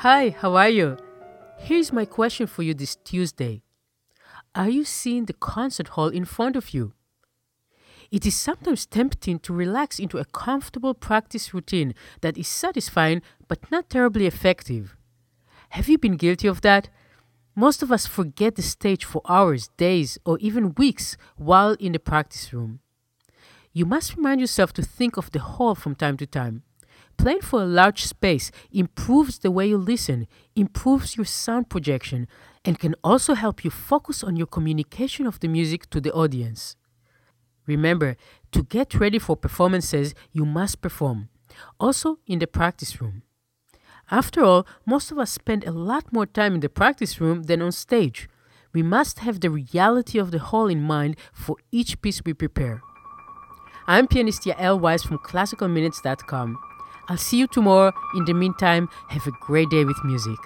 Hi, how are you? Here's my question for you this Tuesday Are you seeing the concert hall in front of you? It is sometimes tempting to relax into a comfortable practice routine that is satisfying but not terribly effective. Have you been guilty of that? Most of us forget the stage for hours, days, or even weeks while in the practice room. You must remind yourself to think of the hall from time to time. Playing for a large space improves the way you listen, improves your sound projection, and can also help you focus on your communication of the music to the audience. Remember, to get ready for performances, you must perform, also in the practice room. After all, most of us spend a lot more time in the practice room than on stage. We must have the reality of the whole in mind for each piece we prepare. I'm pianist Yael Weiss from classicalminutes.com. I'll see you tomorrow. In the meantime, have a great day with music.